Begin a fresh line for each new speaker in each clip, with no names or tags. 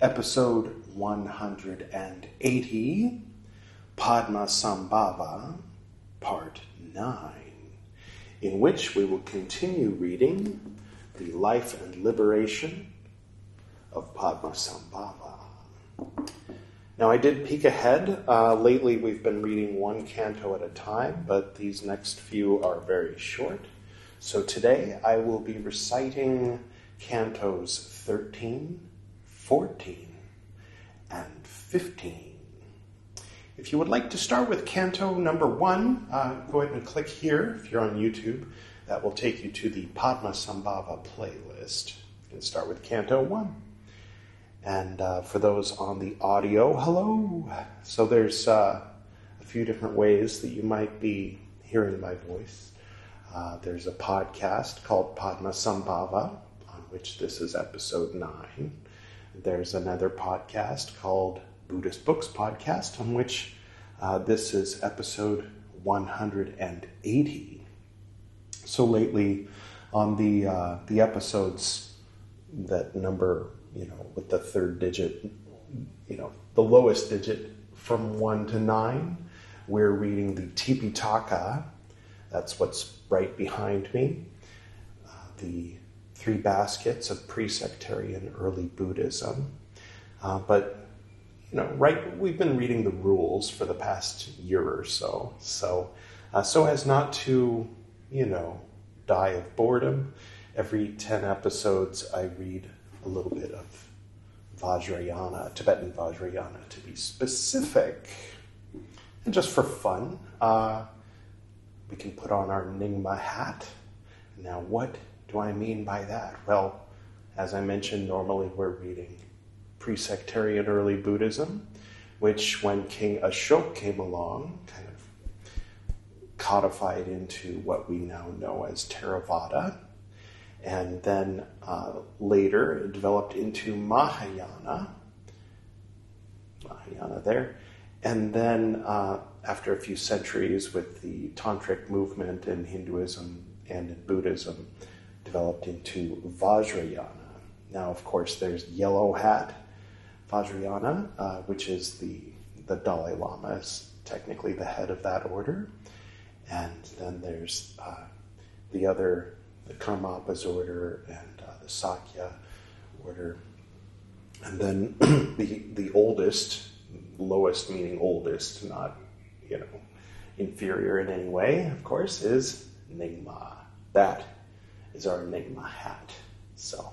episode 180, Padmasambhava, part 9, in which we will continue reading the life and liberation of Padmasambhava. Now, I did peek ahead. Uh, lately, we've been reading one canto at a time, but these next few are very short. So today, I will be reciting cantos 13, 14, and 15. If you would like to start with canto number one, uh, go ahead and click here if you're on YouTube. That will take you to the Padmasambhava playlist. You can start with canto one. And uh, for those on the audio, hello. So there's uh, a few different ways that you might be hearing my voice. Uh, there's a podcast called Padmasambhava, on which this is episode nine. There's another podcast called Buddhist Books Podcast, on which uh, this is episode 180. So lately, on the uh, the episodes that number you know, with the third digit, you know, the lowest digit from one to nine. We're reading the Tipitaka. That's what's right behind me. Uh, the three baskets of pre-sectarian early Buddhism. Uh, but you know, right, we've been reading the rules for the past year or so. So, uh, so as not to, you know, die of boredom. Every ten episodes, I read a little bit of Vajrayana, Tibetan Vajrayana to be specific. And just for fun, uh, we can put on our Nyingma hat. Now, what do I mean by that? Well, as I mentioned, normally we're reading pre sectarian early Buddhism, which, when King Ashoka came along, kind of codified into what we now know as Theravada and then uh, later it developed into Mahayana. Mahayana there. And then uh, after a few centuries with the Tantric movement in Hinduism and in Buddhism, developed into Vajrayana. Now, of course, there's Yellow Hat Vajrayana, uh, which is the, the Dalai Lama, is technically the head of that order. And then there's uh, the other the Karmapas order and uh, the Sakya order. And then the, the oldest, lowest meaning oldest, not, you know, inferior in any way, of course, is Nyingma. That is our Nyingma hat. So,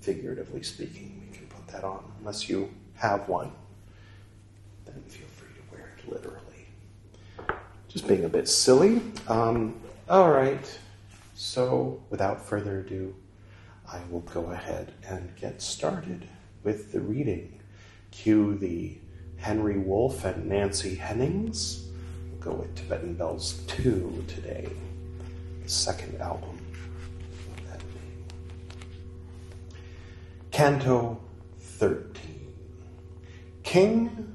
figuratively speaking, we can put that on. Unless you have one, then feel free to wear it literally. Just being a bit silly. Um, all right. So, without further ado, I will go ahead and get started with the reading. Cue the Henry Wolff and Nancy Hennings. We'll go with Tibetan Bells 2 today, the second album Canto 13 King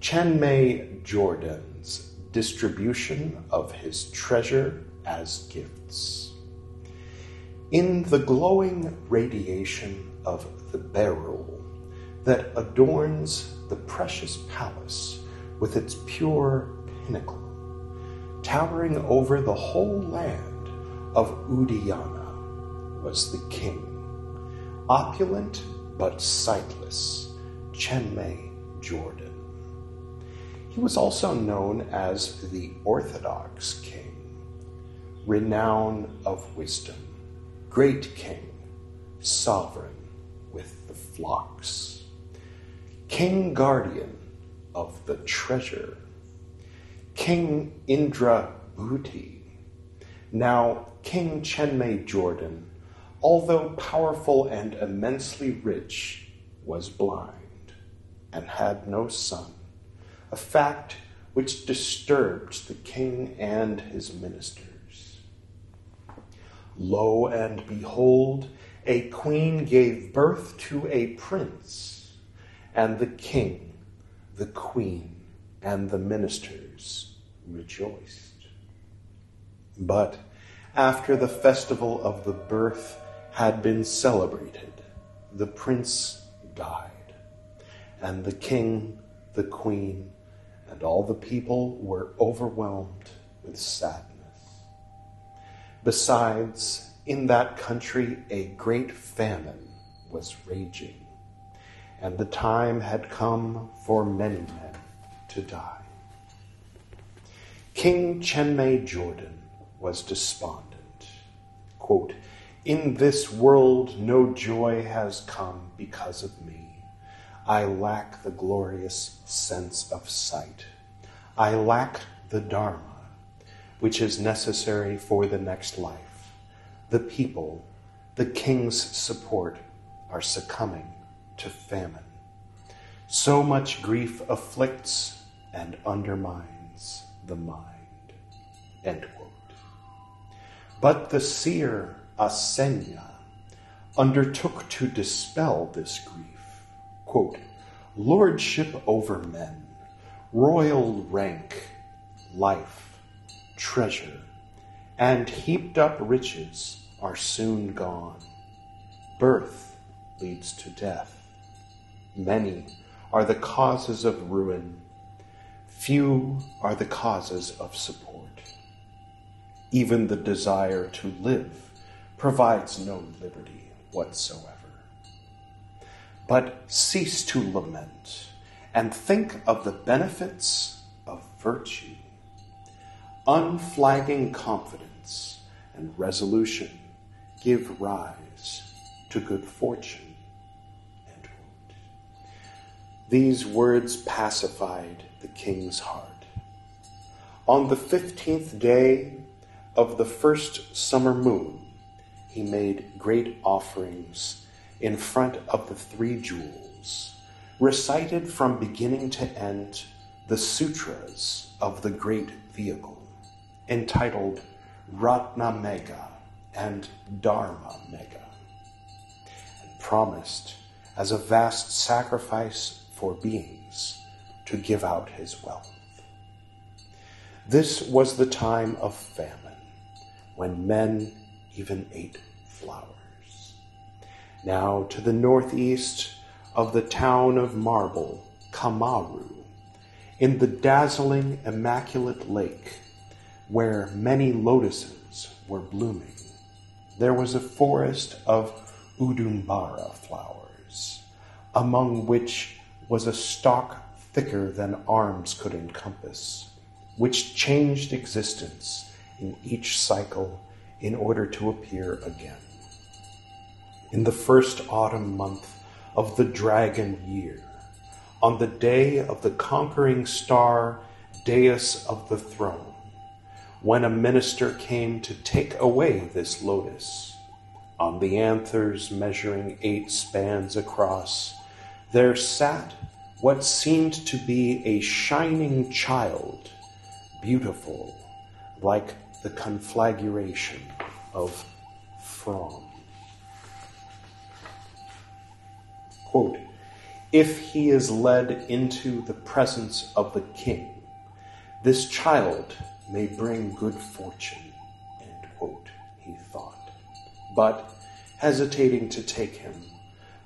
Chenme Jordan's distribution of his treasure as gifts. In the glowing radiation of the beryl that adorns the precious palace with its pure pinnacle, towering over the whole land of Udiyana was the king, opulent but sightless, Chenme Jordan. He was also known as the Orthodox King, renown of wisdom great king, sovereign with the flocks, king guardian of the treasure, King Indra Bhuti, now King Chenme Jordan, although powerful and immensely rich, was blind and had no son, a fact which disturbed the king and his ministers. Lo and behold, a queen gave birth to a prince, and the king, the queen, and the ministers rejoiced. But after the festival of the birth had been celebrated, the prince died, and the king, the queen, and all the people were overwhelmed with sadness. Besides, in that country a great famine was raging, and the time had come for many men to die. King Chenmei Jordan was despondent. Quote, In this world no joy has come because of me. I lack the glorious sense of sight. I lack the Dharma, which is necessary for the next life. The people, the king's support, are succumbing to famine. So much grief afflicts and undermines the mind. But the seer Asenath undertook to dispel this grief. Quote, Lordship over men, royal rank, life, treasure, and heaped up riches are soon gone. Birth leads to death. Many are the causes of ruin Few are the causes of support. Even the desire to live provides no liberty whatsoever. But cease to lament and think of the benefits of virtue. Unflagging confidence and resolution give rise to good fortune. These words pacified the king's heart. On the fifteenth day of the first summer moon, he made great offerings in front of the three jewels, recited from beginning to end the sutras of the great vehicle, entitled Ratna Mega and Dharma Mega, and promised as a vast sacrifice for beings to give out his wealth. This was the time of famine, when men even ate flowers. Now, to the northeast of the town of Marble, Kamaru, in the dazzling, immaculate lake, where many lotuses were blooming, there was a forest of Udumbara flowers, among which was a stalk thicker than arms could encompass, which changed existence in each cycle in order to appear again. In the first autumn month of the dragon year, on the day of the conquering star dais of the throne, when a minister came to take away this lotus, on the anthers measuring eight spans across, there sat what seemed to be a shining child, beautiful like the conflagration of From. Quote, if he is led into the presence of the king, this child may bring good fortune, end quote, he thought. But, hesitating to take him,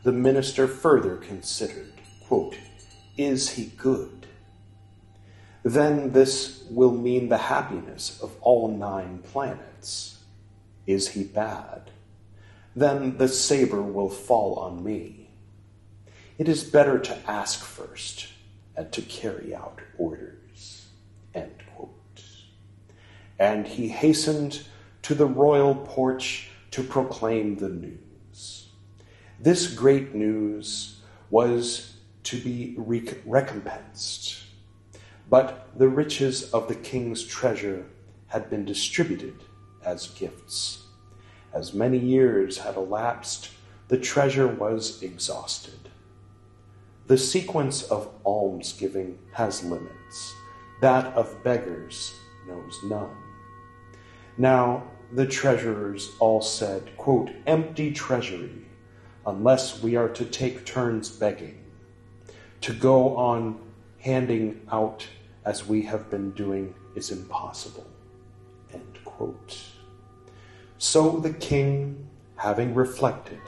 the minister further considered, quote, is he good? Then this will mean the happiness of all nine planets. Is he bad? Then the saber will fall on me. It is better to ask first and to carry out orders. And he hastened to the royal porch to proclaim the news. This great news was to be recompensed. But the riches of the king's treasure had been distributed as gifts. As many years had elapsed, the treasure was exhausted. The sequence of almsgiving has limits, that of beggars knows none. Now the treasurers all said, quote, Empty treasury, unless we are to take turns begging to go on handing out as we have been doing is impossible. So the king, having reflected,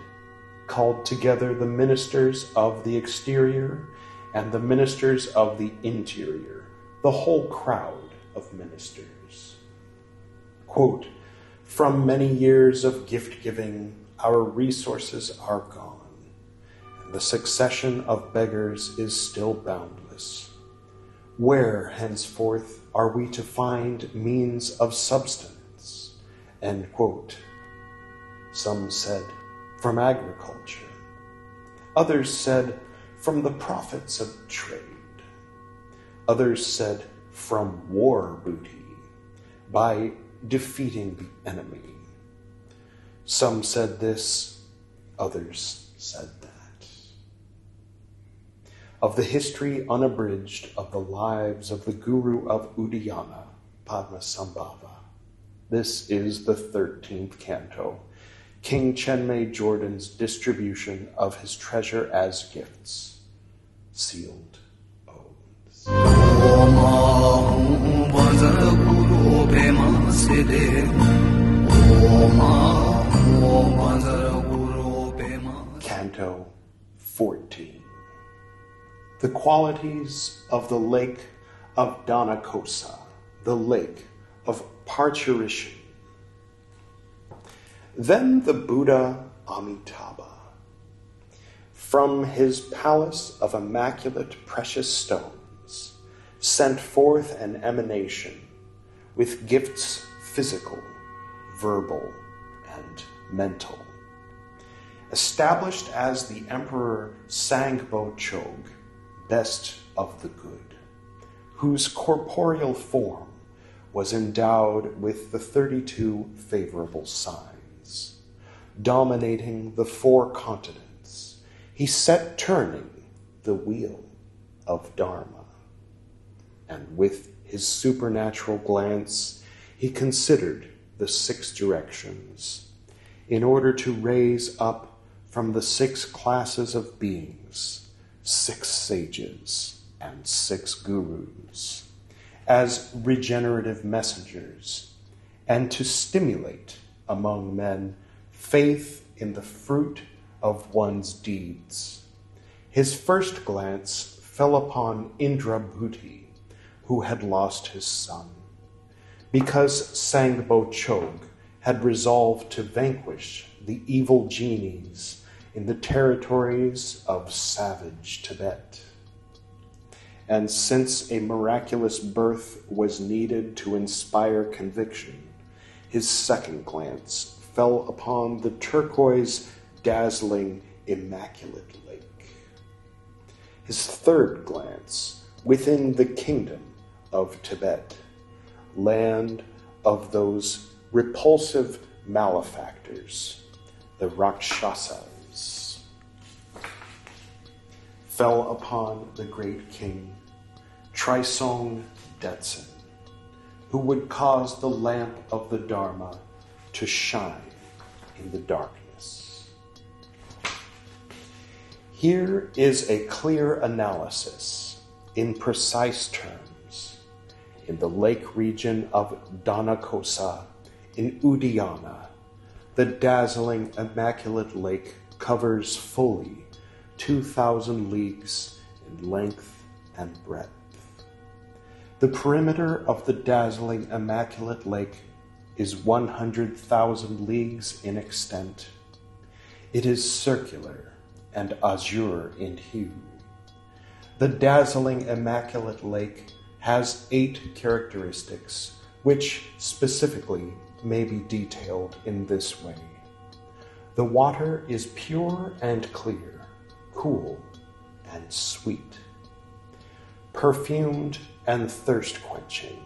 called together the ministers of the exterior and the ministers of the interior, the whole crowd of ministers. Quote, From many years of gift giving, our resources are gone, and the succession of beggars is still boundless. Where, henceforth, are we to find means of substance? End quote. Some said, from agriculture. Others said, from the profits of trade. Others said, from war booty, by defeating the enemy. Some said this, others said that. Of the history unabridged of the lives of the Guru of Udayana, Padmasambhava, this is the 13th canto King Chenmei Jordan's distribution of his treasure as gifts. Sealed oaths. The qualities of the lake of Dhanakosa, the lake of parturition then the Buddha Amitabha, from his palace of immaculate precious stones, sent forth an emanation with gifts physical, verbal, and mental. Established as the Emperor Sangbo Chog, best of the good, whose corporeal form was endowed with the 32 favorable signs dominating the four continents, he set turning the wheel of Dharma. And with his supernatural glance, he considered the six directions in order to raise up from the six classes of beings six sages and six gurus as regenerative messengers and to stimulate among men faith in the fruit of one's deeds. His first glance fell upon Indrabhuti, who had lost his son, because Sangbo Chog had resolved to vanquish the evil genies in the territories of savage Tibet. And since a miraculous birth was needed to inspire conviction, his second glance fell upon the turquoise, dazzling, immaculate lake. His third glance within the kingdom of Tibet, land of those repulsive malefactors, the Rakshasas, fell upon the great king Trisong Detsen, who would cause the lamp of the Dharma to shine in the darkness. Here is a clear analysis in precise terms in the lake region of Dhanakosa in Udayana. The dazzling, immaculate lake covers fully 2,000 leagues in length and breadth. The perimeter of the dazzling, immaculate lake is 100,000 leagues in extent. It is circular and azure in hue. The dazzling, immaculate lake has eight characteristics, which specifically may be detailed in this way. The water is pure and clear, cool and sweet, perfumed and thirst quenching,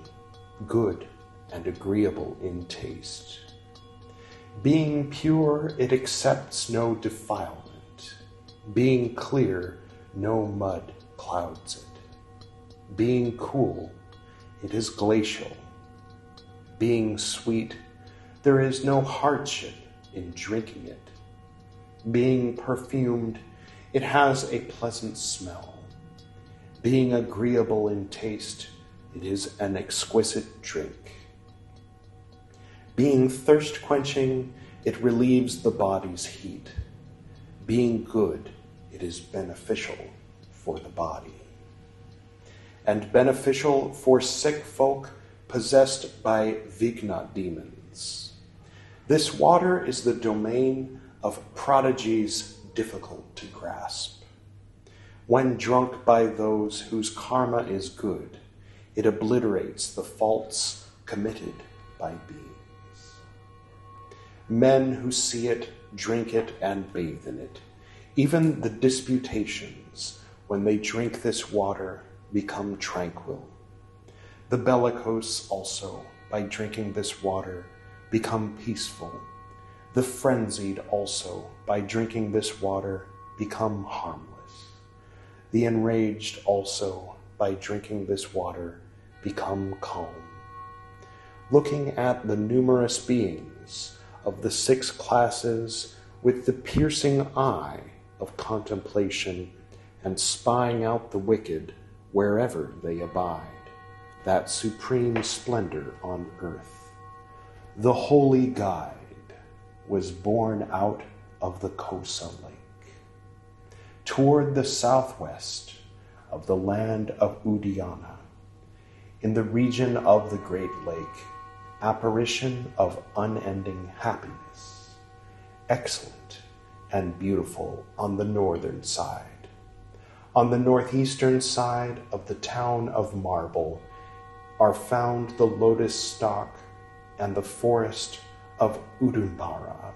good and agreeable in taste. Being pure, it accepts no defilement. Being clear, no mud clouds it. Being cool, it is glacial. Being sweet, there is no hardship in drinking it. Being perfumed, it has a pleasant smell. Being agreeable in taste, it is an exquisite drink Being thirst quenching, it relieves the body's heat. Being good, it is beneficial for the body. And beneficial for sick folk possessed by Vighna demons. This water is the domain of prodigies difficult to grasp. When drunk by those whose karma is good, it obliterates the faults committed by beings. Men who see it drink it and bathe in it. Even the disputations, when they drink this water, become tranquil. The bellicose also, by drinking this water, become peaceful. The frenzied also, by drinking this water, become harmless. The enraged also, by drinking this water, become calm. Looking at the numerous beings, of the six classes with the piercing eye of contemplation and spying out the wicked wherever they abide, that supreme splendor on earth. The holy guide was born out of the Kosa lake. Toward the southwest of the land of Udiana, in the region of the great lake, apparition of unending happiness, excellent and beautiful on the northern side. On the northeastern side of the town of Marble are found the lotus stock and the forest of Udumbara.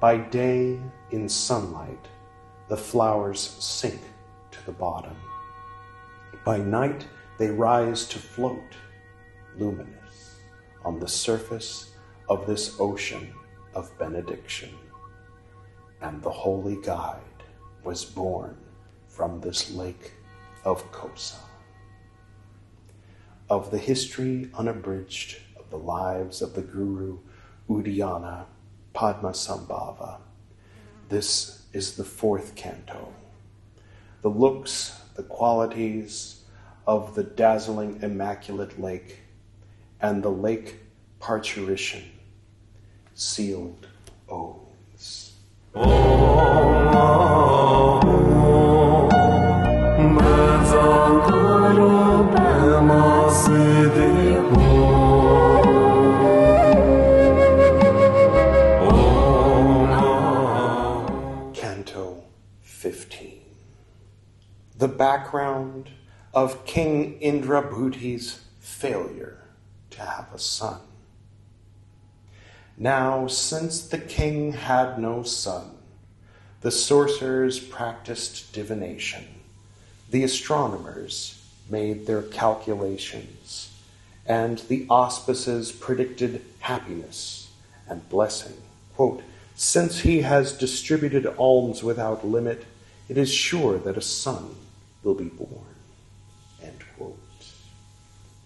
By day, in sunlight, the flowers sink to the bottom. By night, they rise to float, luminous on the surface of this ocean of benediction. And the Holy Guide was born from this lake of Kosa. Of the history unabridged of the lives of the Guru Udayana Padmasambhava, this is the fourth canto. The looks, the qualities of the dazzling immaculate lake and the lake parturition, sealed oaths. Canto background of King Indrabhuti's failure to have a son. Now, since the king had no son, the sorcerers practiced divination. The astronomers made their calculations, and the auspices predicted happiness and blessing. Quote, Since he has distributed alms without limit, it is sure that a son will be born. End quote.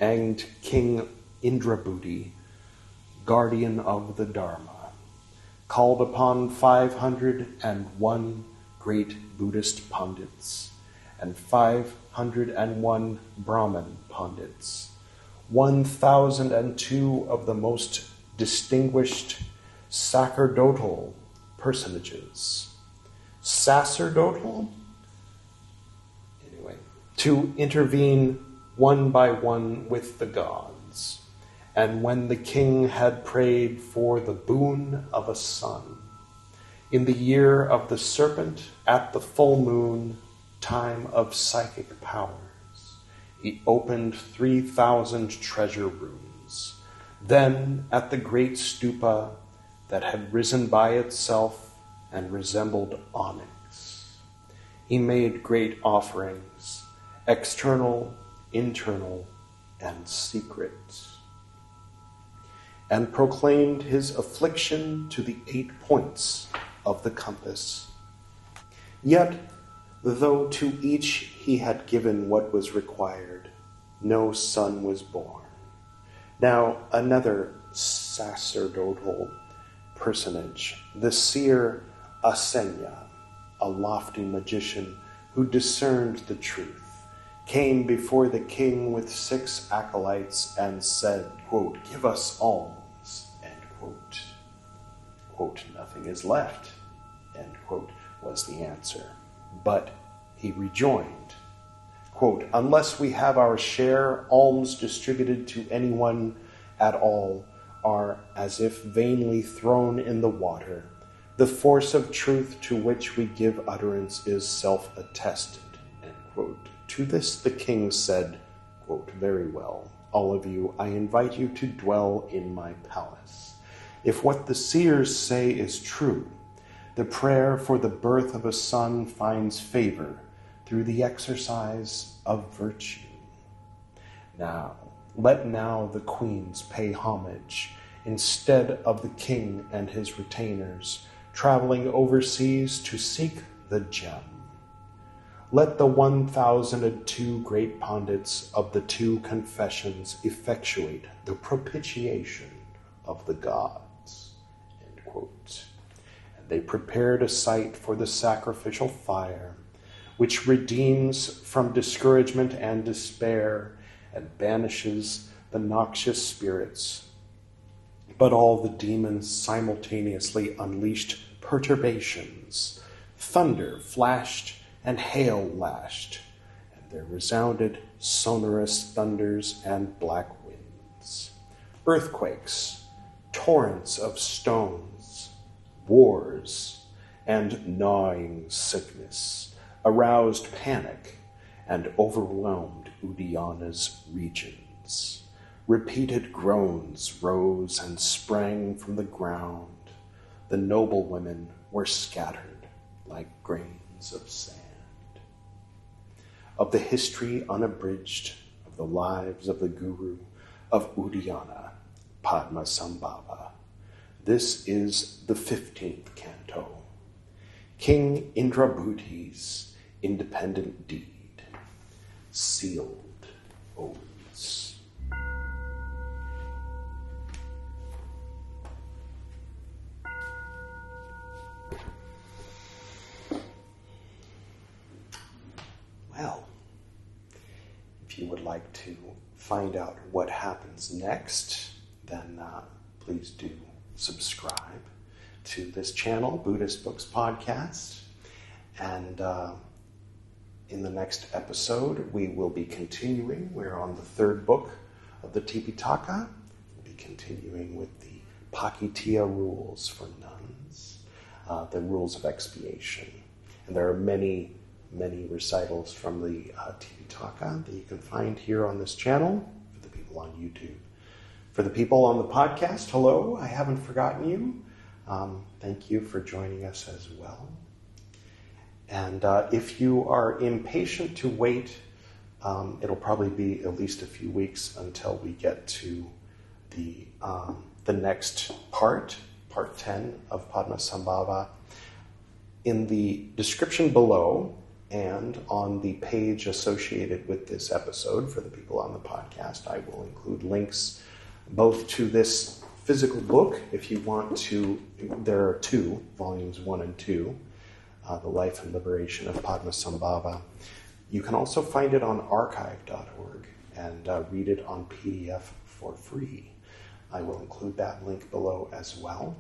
And King Indrabhuti, guardian of the Dharma, called upon 501 great Buddhist pundits and 501 Brahmin pundits, 1,002 of the most distinguished sacerdotal personages. Sacerdotal? To intervene one by one with the gods and when the king had prayed for the boon of a son, in the year of the serpent at the full moon, time of psychic powers, he opened 3,000 treasure rooms. Then, at the great stupa that had risen by itself and resembled onyx, he made great offerings, external, internal, and secret and proclaimed his affliction to the eight points of the compass. Yet, though to each he had given what was required, no son was born. Now, another sacerdotal personage, the seer Asenya, a lofty magician who discerned the truth, came before the king with six acolytes and said, quote, Give us alms, end quote. quote Nothing is left, end quote, was the answer. But he rejoined, quote, Unless we have our share, alms distributed to anyone at all are as if vainly thrown in the water. The force of truth to which we give utterance is self attested. To this the king said, quote, Very well, all of you, I invite you to dwell in my palace. If what the seers say is true, the prayer for the birth of a son finds favor through the exercise of virtue. Now, let now the queens pay homage instead of the king and his retainers traveling overseas to seek the gem. Let the 1002 great pundits of the two confessions effectuate the propitiation of the gods. And they prepared a site for the sacrificial fire, which redeems from discouragement and despair and banishes the noxious spirits. But all the demons simultaneously unleashed perturbations. Thunder flashed and hail lashed, and there resounded sonorous thunders and black winds. Earthquakes, torrents of stones, wars, and gnawing sickness aroused panic and overwhelmed Udiana's regions. Repeated groans rose and sprang from the ground. The noble women were scattered like grains of sand of the history unabridged of the lives of the Guru of Udayana, Padmasambhava. This is the 15th canto, King Indrabhuti's independent deed, sealed oaths. Find out what happens next, then uh, please do subscribe to this channel, Buddhist Books Podcast. And uh, in the next episode, we will be continuing. We're on the third book of the Tipitaka. We'll be continuing with the Pacittiya rules for nuns, uh, the rules of expiation. And there are many many recitals from the uh, Tipitaka that you can find here on this channel for the people on YouTube. For the people on the podcast, hello, I haven't forgotten you. Um, thank you for joining us as well. And uh, if you are impatient to wait, um, it'll probably be at least a few weeks until we get to the, um, the next part, part 10 of Padmasambhava. In the description below, and on the page associated with this episode for the people on the podcast, I will include links both to this physical book, if you want to. There are two, volumes one and two, uh, The Life and Liberation of Padmasambhava. You can also find it on archive.org and uh, read it on PDF for free. I will include that link below as well.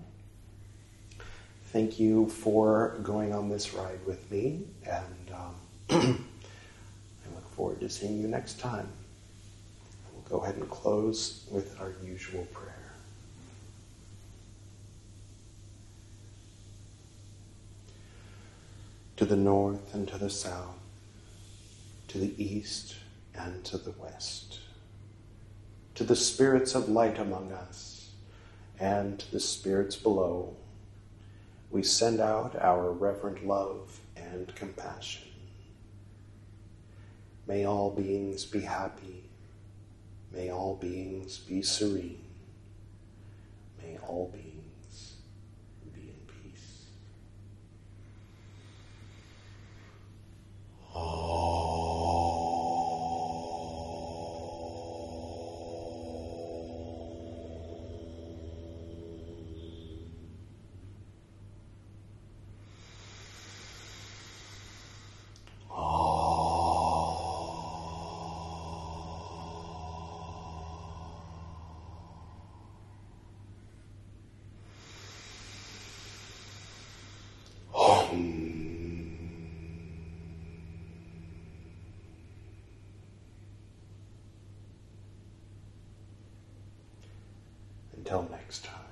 Thank you for going on this ride with me, and um, I look forward to seeing you next time. We'll go ahead and close with our usual prayer. To the north and to the south, to the east and to the west, to the spirits of light among us, and to the spirits below we send out our reverent love and compassion. May all beings be happy. May all beings be serene. May all beings be in peace. Oh. Until next time.